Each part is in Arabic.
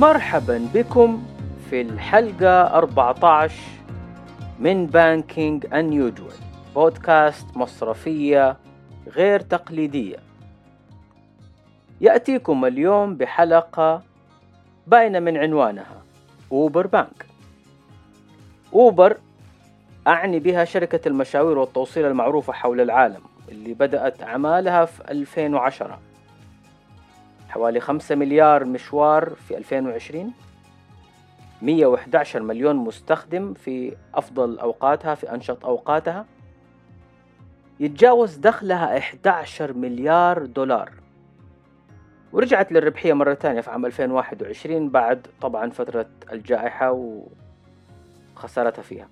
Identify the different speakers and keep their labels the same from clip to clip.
Speaker 1: مرحبا بكم في الحلقة 14 من Banking Unusual بودكاست مصرفية غير تقليدية. يأتيكم اليوم بحلقة باين من عنوانها أوبر بانك أوبر أعني بها شركة المشاوير والتوصيل المعروفة حول العالم اللي بدأت أعمالها في 2010 حوالي 5 مليار مشوار في 2020 111 مليون مستخدم في أفضل أوقاتها في أنشط أوقاتها. يتجاوز دخلها 11 مليار دولار. ورجعت للربحية مرة ثانية في عام 2021 بعد طبعا فترة الجائحة وخسارتها فيها.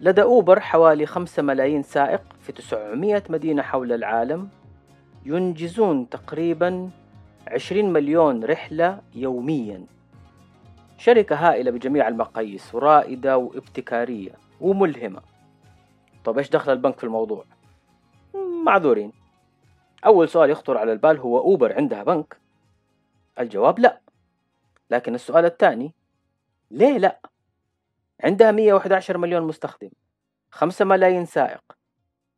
Speaker 1: لدى أوبر حوالي 5 ملايين سائق في 900 مدينة حول العالم. ينجزون تقريبا 20 مليون رحلة يوميا شركة هائلة بجميع المقاييس ورائدة وابتكارية وملهمة طب إيش دخل البنك في الموضوع؟ معذورين أول سؤال يخطر على البال هو أوبر عندها بنك؟ الجواب لا لكن السؤال الثاني ليه لا؟ عندها 111 مليون مستخدم 5 ملايين سائق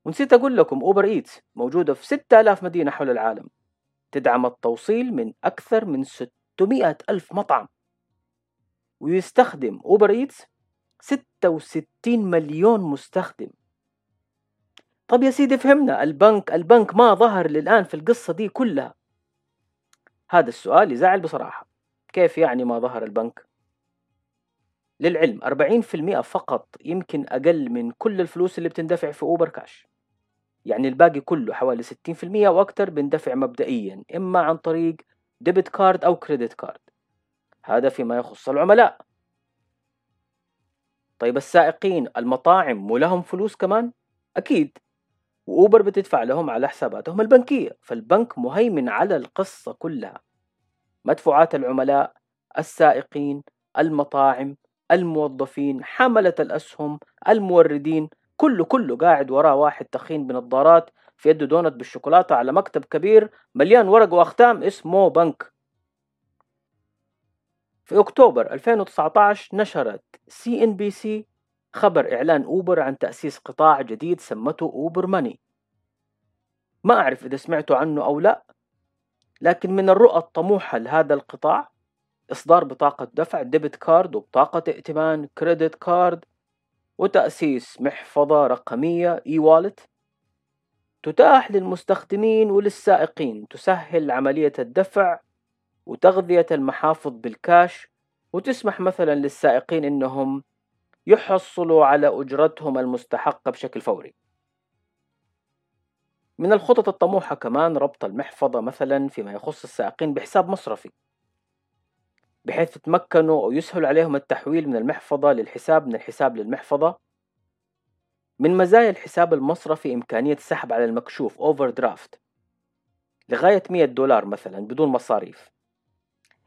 Speaker 1: ونسيت أقول لكم أوبر إيتس موجودة في 6000 مدينة حول العالم. تدعم التوصيل من أكثر من 600 ألف مطعم. ويستخدم أوبر إيتس 66 مليون مستخدم. طب يا سيدي فهمنا البنك البنك ما ظهر للآن في القصة دي كلها. هذا السؤال يزعل بصراحة. كيف يعني ما ظهر البنك؟ للعلم 40% فقط يمكن أقل من كل الفلوس اللي بتندفع في أوبر كاش يعني الباقي كله حوالي 60% وأكثر بندفع مبدئيا إما عن طريق debit card أو credit card هذا فيما يخص العملاء. طيب السائقين المطاعم مو لهم فلوس كمان؟ أكيد. وأوبر بتدفع لهم على حساباتهم البنكية. فالبنك مهيمن على القصة كلها. مدفوعات العملاء السائقين المطاعم الموظفين حملة الأسهم الموردين. كله كله قاعد وراه واحد تخين بنظارات في يده دونت بالشوكولاتة على مكتب كبير مليان ورق وأختام اسمه بنك. في أكتوبر 2019 نشرت سي إن بي سي خبر إعلان أوبر عن تأسيس قطاع جديد سمته أوبر ماني. ما أعرف إذا سمعتوا عنه أو لا لكن من الرؤى الطموحة لهذا القطاع إصدار بطاقة دفع debit card وبطاقة ائتمان credit card وتأسيس محفظة رقمية wallet تتاح للمستخدمين وللسائقين تسهل عملية الدفع وتغذية المحافظ بالكاش وتسمح مثلا للسائقين إنهم يحصلوا على أجرتهم المستحقة بشكل فوري. من الخطط الطموحة كمان ربط المحفظة مثلا فيما يخص السائقين بحساب مصرفي. بحيث يتمكنوا أو يسهل عليهم التحويل من المحفظة للحساب من الحساب للمحفظة. من مزايا الحساب المصرفي إمكانية السحب على المكشوف أوفر درافت لغاية 100 دولار مثلا بدون مصاريف.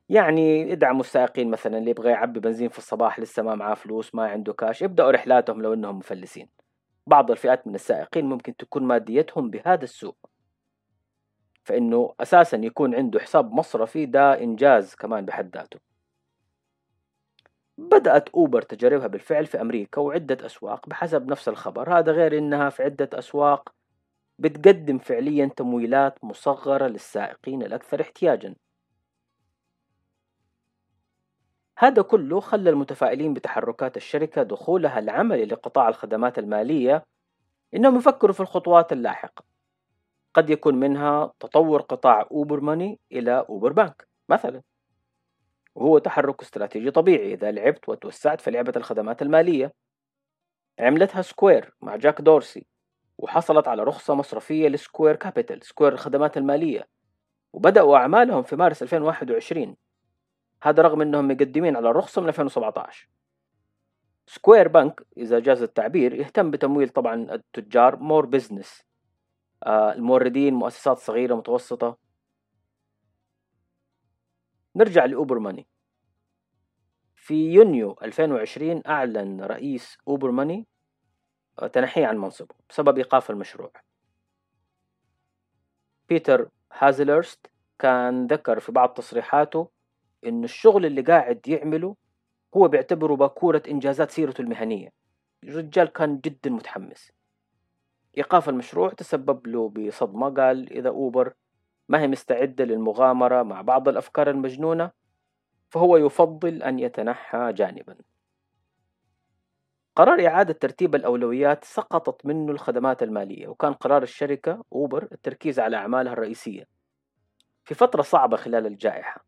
Speaker 1: يعني ادعموا السائقين مثلا اللي يبغى يعبي بنزين في الصباح لسه ما معاه فلوس ما عنده كاش يبدأوا رحلاتهم لو إنهم مفلسين. بعض الفئات من السائقين ممكن تكون ماديتهم بهذا السوء. فإنه أساسا يكون عنده حساب مصرفي ده إنجاز كمان بحد ذاته. بدأت أوبر تجاربها بالفعل في أمريكا وعدة أسواق بحسب نفس الخبر. هذا غير أنها في عدة أسواق بتقدم فعليا تمويلات مصغرة للسائقين الأكثر احتياجا. هذا كله خلى المتفائلين بتحركات الشركة دخولها العملي لقطاع الخدمات المالية إنهم يفكروا في الخطوات اللاحقة. قد يكون منها تطور قطاع أوبر ماني إلى أوبر بانك مثلا. وهو تحرك استراتيجي طبيعي. إذا لعبت وتوسعت في لعبة الخدمات المالية. عملتها سكوير مع جاك دورسي وحصلت على رخصة مصرفية لسكوير كابيتال سكوير الخدمات المالية. وبدأوا أعمالهم في مارس 2021 هذا رغم أنهم مقدمين على الرخصة من 2017 سكوير بنك إذا جاز التعبير يهتم بتمويل طبعا التجار more business. آه الموردين مؤسسات صغيرة متوسطة. نرجع لأوبر ماني. في يونيو 2020 أعلن رئيس أوبر ماني آه، تنحيه عن منصبه بسبب إيقاف المشروع. بيتر هازلرست كان ذكر في بعض تصريحاته إن الشغل اللي قاعد يعمله هو بيعتبره باكورة إنجازات سيرته المهنية. الرجال كان جدا متحمس. إيقاف المشروع تسبب له بصدمة قال إذا أوبر ما هي مستعدة للمغامرة مع بعض الأفكار المجنونة فهو يفضل أن يتنحى جانبا. قرار إعادة ترتيب الأولويات سقطت منه الخدمات المالية وكان قرار الشركة أوبر التركيز على أعمالها الرئيسية في فترة صعبة خلال الجائحة.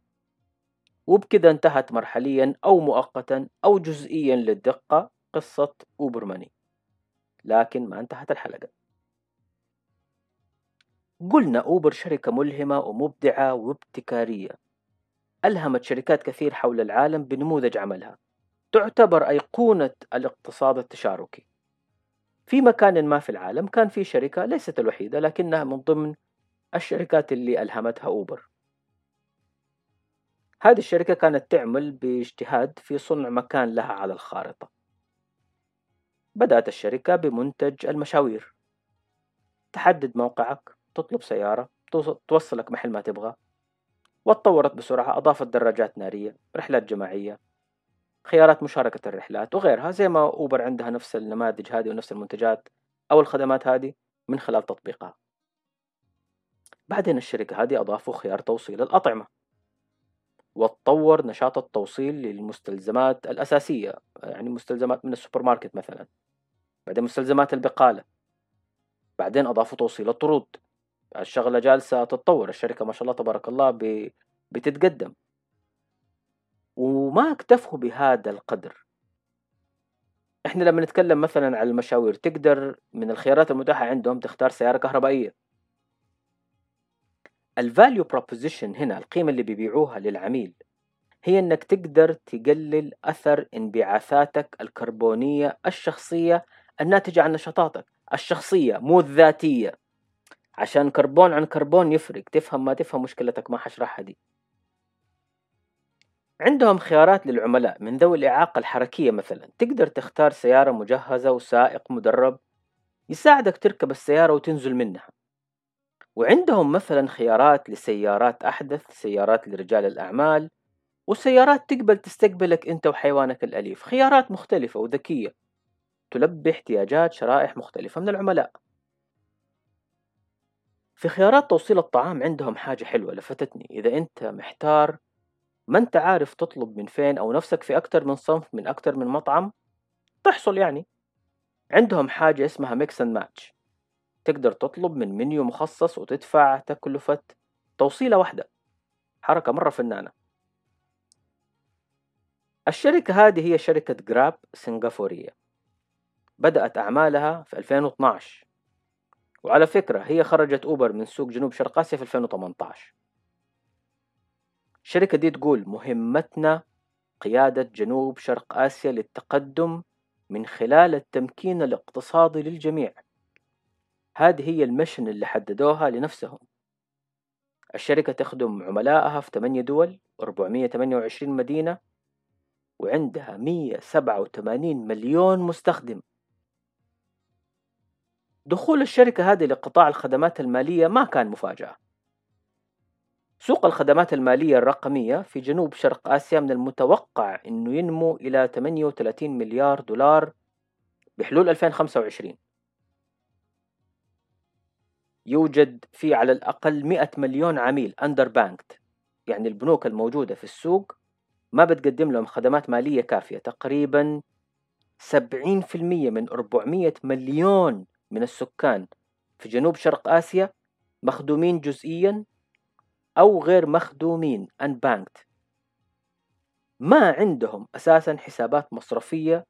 Speaker 1: وبكذا انتهت مرحليا أو مؤقتا أو جزئيا للدقة قصة أوبر ماني. لكن ما انتهت الحلقة. قلنا أوبر شركة ملهمة ومبدعة وابتكارية. ألهمت شركات كثير حول العالم بنموذج عملها. تعتبر أيقونة الاقتصاد التشاركي. في مكان ما في العالم كان في شركة ليست الوحيدة لكنها من ضمن الشركات اللي ألهمتها أوبر. هذه الشركة كانت تعمل باجتهاد في صنع مكان لها على الخارطة. بدأت الشركة بمنتج المشاوير. تحدد موقعك تطلب سيارة توصلك محل ما تبغى. وتطورت بسرعة أضافت دراجات نارية رحلات جماعية خيارات مشاركة الرحلات وغيرها زي ما أوبر عندها نفس النماذج هذه ونفس المنتجات أو الخدمات هذه من خلال تطبيقها. بعدين الشركة هذه أضافوا خيار توصيل الأطعمة. وتطور نشاط التوصيل للمستلزمات الأساسية يعني مستلزمات من السوبر ماركت مثلا بعدين مستلزمات البقالة بعدين أضافوا توصيل الطرود. الشغلة جالسة تتطور الشركة ما شاء الله تبارك الله بتتقدم. وما اكتفوا بهذا القدر. إحنا لما نتكلم مثلا على المشاوير تقدر من الخيارات المتاحة عندهم تختار سيارة كهربائية. ال value proposition هنا القيمة اللي بيبيعوها للعميل هي إنك تقدر تقلل أثر انبعاثاتك الكربونية الشخصية الناتجة عن نشاطاتك الشخصية مو الذاتية. عشان كربون عن كربون يفرق. تفهم ما تفهم مشكلتك ما حشرحها دي. عندهم خيارات للعملاء من ذوي الإعاقة الحركية مثلا. تقدر تختار سيارة مجهزة وسائق مدرب يساعدك تركب السيارة وتنزل منها. وعندهم مثلا خيارات لسيارات أحدث سيارات لرجال الأعمال وسيارات تقبل تستقبلك أنت وحيوانك الأليف. خيارات مختلفة وذكية. تلبي احتياجات شرائح مختلفة من العملاء. في خيارات توصيل الطعام عندهم حاجة حلوة لفتتني. إذا أنت محتار ما أنت عارف تطلب من فين أو نفسك في أكتر من صنف من أكتر من مطعم تحصل يعني. عندهم حاجة اسمها mix and match تقدر تطلب من منيو مخصص وتدفع تكلفة توصيلة واحدة. حركة مرة فنانة. الشركة هذه هي شركة جراب سنغافورية. بدأت أعمالها في 2012 وعلى فكرة هي خرجت أوبر من سوق جنوب شرق آسيا في 2018 الشركة دي تقول مهمتنا قيادة جنوب شرق آسيا للتقدم من خلال التمكين الاقتصادي للجميع. هذه هي المشن اللي حددوها لنفسهم. الشركة تخدم عملائها في 8 دول 428 مدينة وعندها 187 مليون مستخدم. دخول الشركة هذه لقطاع الخدمات المالية ما كان مفاجأة. سوق الخدمات المالية الرقمية في جنوب شرق آسيا من المتوقع أنه ينمو إلى 38 مليار دولار بحلول 2025 يوجد في على الأقل 100 مليون عميل أندر بانكت يعني البنوك الموجودة في السوق ما بتقدم لهم خدمات مالية كافية تقريبا 70% من 400 مليون من السكان في جنوب شرق آسيا مخدومين جزئيا أو غير مخدومين unbanked ما عندهم أساسا حسابات مصرفية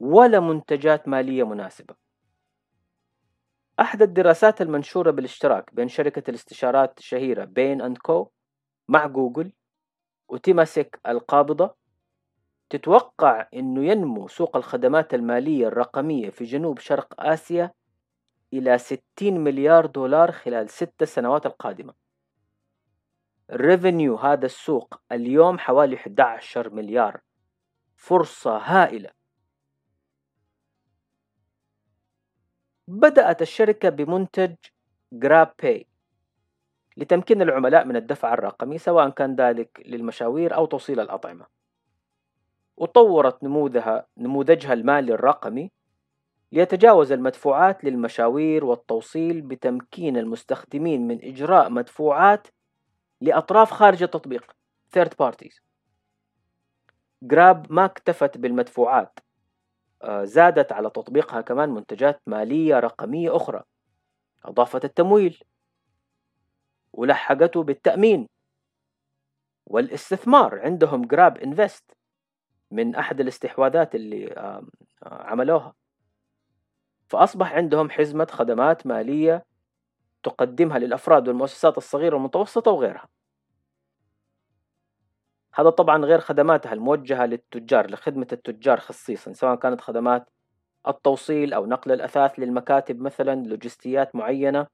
Speaker 1: ولا منتجات مالية مناسبة. أحد الدراسات المنشورة بالاشتراك بين شركة الاستشارات الشهيرة بين أند كو مع جوجل وتيماسيك القابضة تتوقع أنه ينمو سوق الخدمات المالية الرقمية في جنوب شرق آسيا إلى 60 مليار دولار خلال ست سنوات القادمة. revenue هذا السوق اليوم حوالي 11 مليار. فرصة هائلة. بدأت الشركة بمنتج جراب باي لتمكين العملاء من الدفع الرقمي سواء كان ذلك للمشاوير أو توصيل الأطعمة. وطورت نموذجها, نموذجها المالي الرقمي ليتجاوز المدفوعات للمشاوير والتوصيل بتمكين المستخدمين من إجراء مدفوعات لأطراف خارج التطبيق third parties. جراب ما اكتفت بالمدفوعات آه، زادت على تطبيقها كمان منتجات مالية رقمية أخرى. أضافت التمويل. ولحقته بالتأمين. والاستثمار عندهم جراب انفست من أحد الاستحواذات اللي آه، عملوها. فأصبح عندهم حزمة خدمات مالية تقدمها للأفراد والمؤسسات الصغيرة والمتوسطة وغيرها. هذا طبعا غير خدماتها الموجهة للتجار لخدمة التجار خصيصا سواء كانت خدمات التوصيل أو نقل الأثاث للمكاتب مثلا لوجستيات معينة.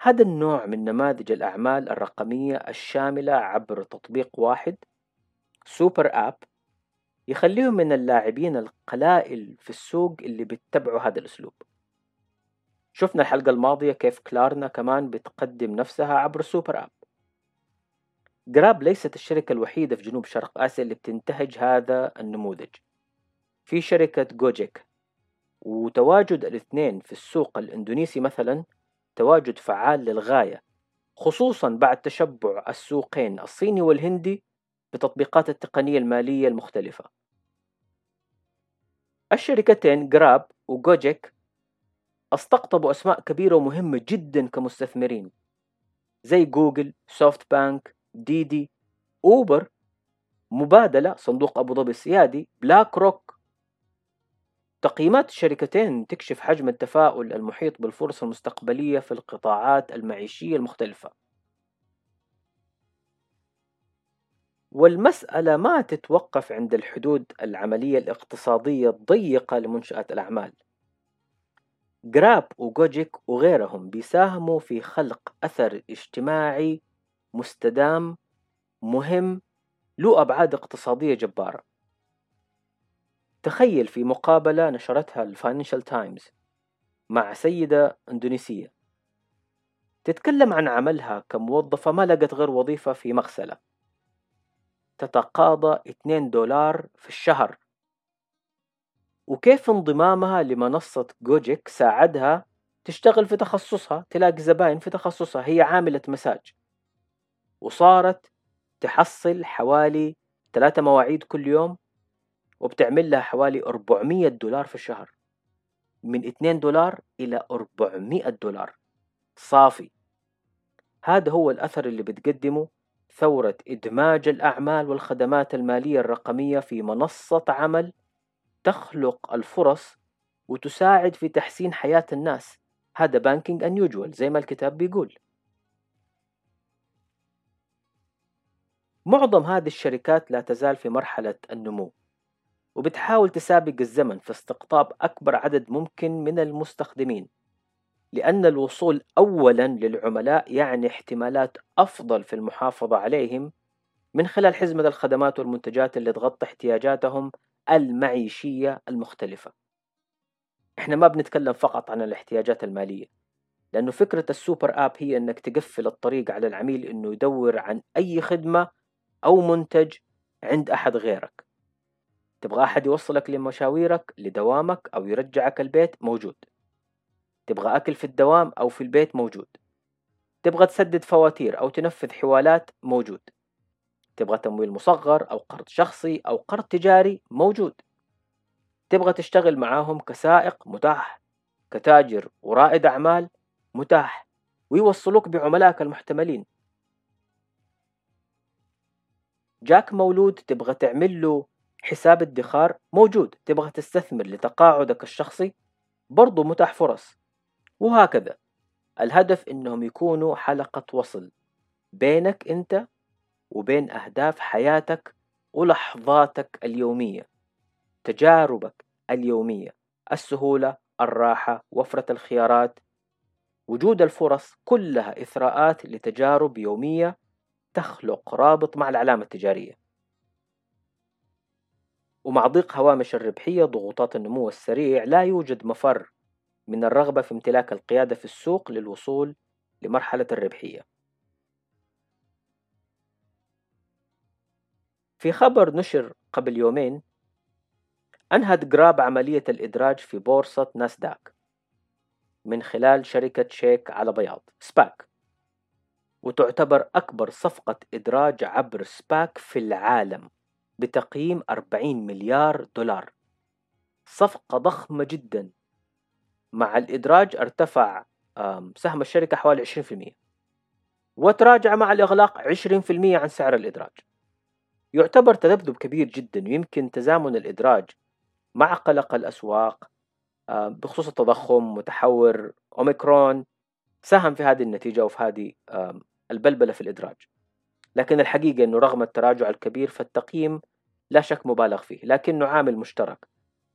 Speaker 1: هذا النوع من نماذج الأعمال الرقمية الشاملة عبر تطبيق واحد super app يخليهم من اللاعبين القلائل في السوق اللي بيتبعوا هذا الأسلوب. شفنا الحلقة الماضية كيف كلارنا كمان بتقدم نفسها عبر super app. جراب ليست الشركة الوحيدة في جنوب شرق آسيا اللي بتنتهج هذا النموذج. في شركة جوجيك وتواجد الاثنين في السوق الإندونيسي مثلا تواجد فعال للغاية خصوصا بعد تشبع السوقين الصيني والهندي بتطبيقات التقنية المالية المختلفة. الشركتين جراب وجوجيك أستقطبوا أسماء كبيرة ومهمة جدا كمستثمرين زي جوجل سوفت بانك ديدي أوبر مبادلة صندوق أبو ظبي السيادي بلاك روك تقييمات الشركتين تكشف حجم التفاؤل المحيط بالفرص المستقبلية في القطاعات المعيشية المختلفة. والمسألة ما تتوقف عند الحدود العملية الاقتصادية الضيقة لمنشأة الأعمال. جراب وجوجيك وغيرهم بيساهموا في خلق أثر اجتماعي مستدام مهم له أبعاد اقتصادية جبارة. تخيل في مقابلة نشرتها الفاينانشال تايمز مع سيدة إندونيسية. تتكلم عن عملها كموظفة ما لقت غير وظيفة في مغسلة. تتقاضى 2 دولار في الشهر. وكيف انضمامها لمنصة جوجيك ساعدها تشتغل في تخصصها تلاقي زباين في تخصصها هي عاملة مساج. وصارت تحصل حوالي ثلاثة مواعيد كل يوم وبتعمل لها حوالي 400 دولار في الشهر. من 2 دولار إلى 400 دولار صافي. هذا هو الأثر اللي بتقدمه. ثورة إدماج الأعمال والخدمات المالية الرقمية في منصة عمل تخلق الفرص وتساعد في تحسين حياة الناس. هذا بانكينج unusual زي ما الكتاب بيقول. معظم هذه الشركات لا تزال في مرحلة النمو وبتحاول تسابق الزمن في استقطاب أكبر عدد ممكن من المستخدمين. لأن الوصول أولا للعملاء يعني احتمالات أفضل في المحافظة عليهم من خلال حزمة الخدمات والمنتجات اللي تغطي احتياجاتهم المعيشية المختلفة. إحنا ما بنتكلم فقط عن الاحتياجات المالية لأنه فكرة السوبر آب هي أنك تقفل الطريق على العميل أنه يدور عن أي خدمة أو منتج عند أحد غيرك. تبغى أحد يوصلك لمشاويرك لدوامك أو يرجعك البيت؟ موجود. تبغى أكل في الدوام أو في البيت موجود. تبغى تسدد فواتير أو تنفذ حوالات موجود. تبغى تمويل مصغر أو قرض شخصي أو قرض تجاري موجود. تبغى تشتغل معاهم كسائق متاح كتاجر ورائد أعمال متاح ويوصلوك بعملائك المحتملين. جاك مولود تبغى تعمل له حساب ادخار موجود. تبغى تستثمر لتقاعدك الشخصي برضو متاح فرص. وهكذا. الهدف إنهم يكونوا حلقة وصل بينك أنت وبين أهداف حياتك ولحظاتك اليومية تجاربك اليومية السهولة الراحة وفرة الخيارات وجود الفرص كلها إثراءات لتجارب يومية تخلق رابط مع العلامة التجارية. ومع ضيق هوامش الربحية ضغوطات النمو السريع لا يوجد مفر من الرغبة في امتلاك القيادة في السوق للوصول لمرحلة الربحية. في خبر نشر قبل يومين أنهت جراب عملية الإدراج في بورصة ناسداك من خلال شركة شيك على بياض SPAC. وتعتبر أكبر صفقة إدراج عبر SPAC في العالم بتقييم 40 مليار دولار. صفقة ضخمة جدا. مع الإدراج ارتفع سهم الشركة حوالي 20% وتراجع مع الإغلاق 20% عن سعر الإدراج. يعتبر تذبذب كبير جدا ويمكن تزامن الإدراج مع قلق الأسواق بخصوص التضخم متحور أوميكرون. ساهم في هذه النتيجة وفي هذه البلبلة في الإدراج. لكن الحقيقة أنه رغم التراجع الكبير فالتقييم لا شك مبالغ فيه لكنه عامل مشترك.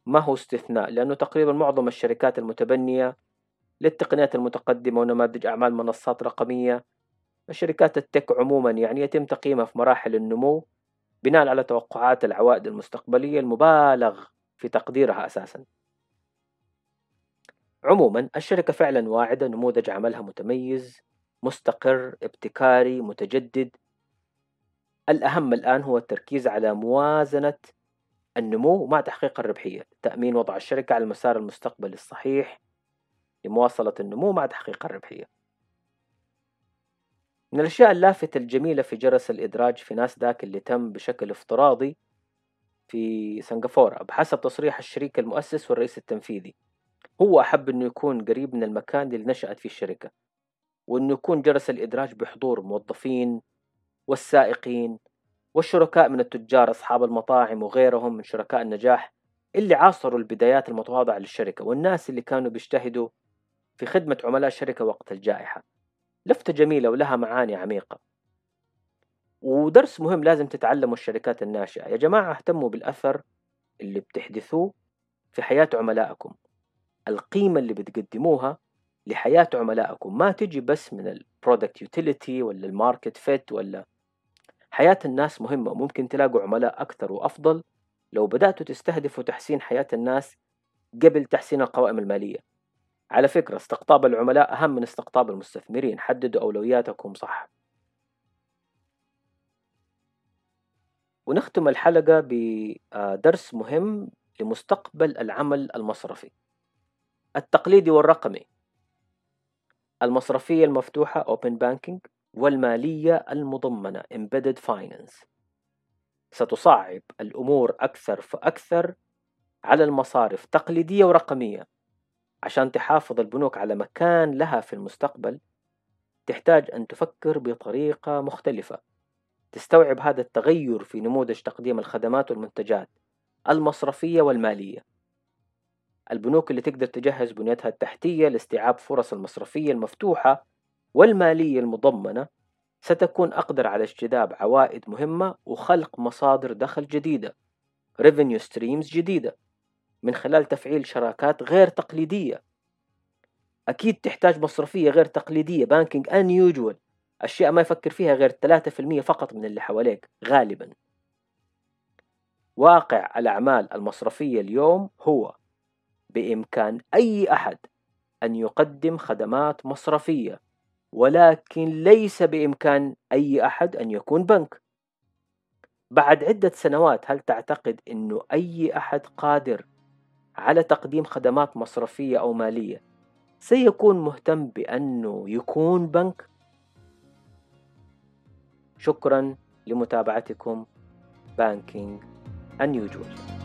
Speaker 1: ما هو استثناء؟ لأنه تقريبا معظم الشركات المتبنية للتقنيات المتقدمة ونماذج أعمال منصات رقمية الشركات التك عموما يعني يتم تقييمها في مراحل النمو بناء على توقعات العوائد المستقبلية المبالغ في تقديرها أساسا. عموما الشركة فعلا واعدة نموذج عملها متميز مستقر ابتكاري متجدد. الأهم الآن هو التركيز على موازنة النمو مع تحقيق الربحية تأمين وضع الشركة على المسار المستقبلي الصحيح لمواصلة النمو مع تحقيق الربحية. من الأشياء اللافتة الجميلة في جرس الإدراج في ناسداك اللي تم بشكل افتراضي في سنغافورة بحسب تصريح الشريك المؤسس والرئيس التنفيذي. هو أحب أنه يكون قريب من المكان اللي نشأت فيه الشركة وأنه يكون جرس الإدراج بحضور موظفين والسائقين والشركاء من التجار أصحاب المطاعم وغيرهم من شركاء النجاح اللي عاصروا البدايات المتواضعة للشركة والناس اللي كانوا بيجتهدوا في خدمة عملاء الشركة وقت الجائحة. لفتة جميلة ولها معاني عميقة. ودرس مهم لازم تتعلموا الشركات الناشئة. يا جماعة اهتموا بالأثر اللي بتحدثوه في حياة عملائكم. القيمة اللي بتقدموها لحياة عملائكم. ما تجي بس من ال product utility ولا ال market fit ولا حياة الناس مهمة ممكن تلاقوا عملاء أكثر وأفضل. لو بدأتوا تستهدفوا تحسين حياة الناس قبل تحسين القوائم المالية. على فكرة استقطاب العملاء أهم من استقطاب المستثمرين. حددوا أولوياتكم صح. ونختم الحلقة بدرس مهم لمستقبل العمل المصرفي. التقليدي والرقمي. المصرفية المفتوحة Open Banking. والمالية المضمنة Embedded Finance. ستصعب الأمور أكثر فأكثر على المصارف تقليدية ورقمية. عشان تحافظ البنوك على مكان لها في المستقبل تحتاج أن تفكر بطريقة مختلفة. تستوعب هذا التغير في نموذج تقديم الخدمات والمنتجات المصرفية والمالية. البنوك اللي تقدر تجهز بنيتها التحتية لاستيعاب فرص المصرفية المفتوحة والمالية المضمنة ستكون أقدر على اجتذاب عوائد مهمة وخلق مصادر دخل جديدة revenue streams جديدة من خلال تفعيل شراكات غير تقليدية. أكيد تحتاج مصرفية غير تقليدية بانكينج unusual أشياء ما يفكر فيها غير 3% فقط من اللي حواليك غالبا. واقع الأعمال المصرفية اليوم هو بإمكان أي أحد أن يقدم خدمات مصرفية. ولكن ليس بإمكان أي أحد أن يكون بنك. بعد عدة سنوات هل تعتقد أنه أي أحد قادر على تقديم خدمات مصرفية أو مالية سيكون مهتم بأنه يكون بنك؟ شكرا لمتابعتكم بانكينج unusual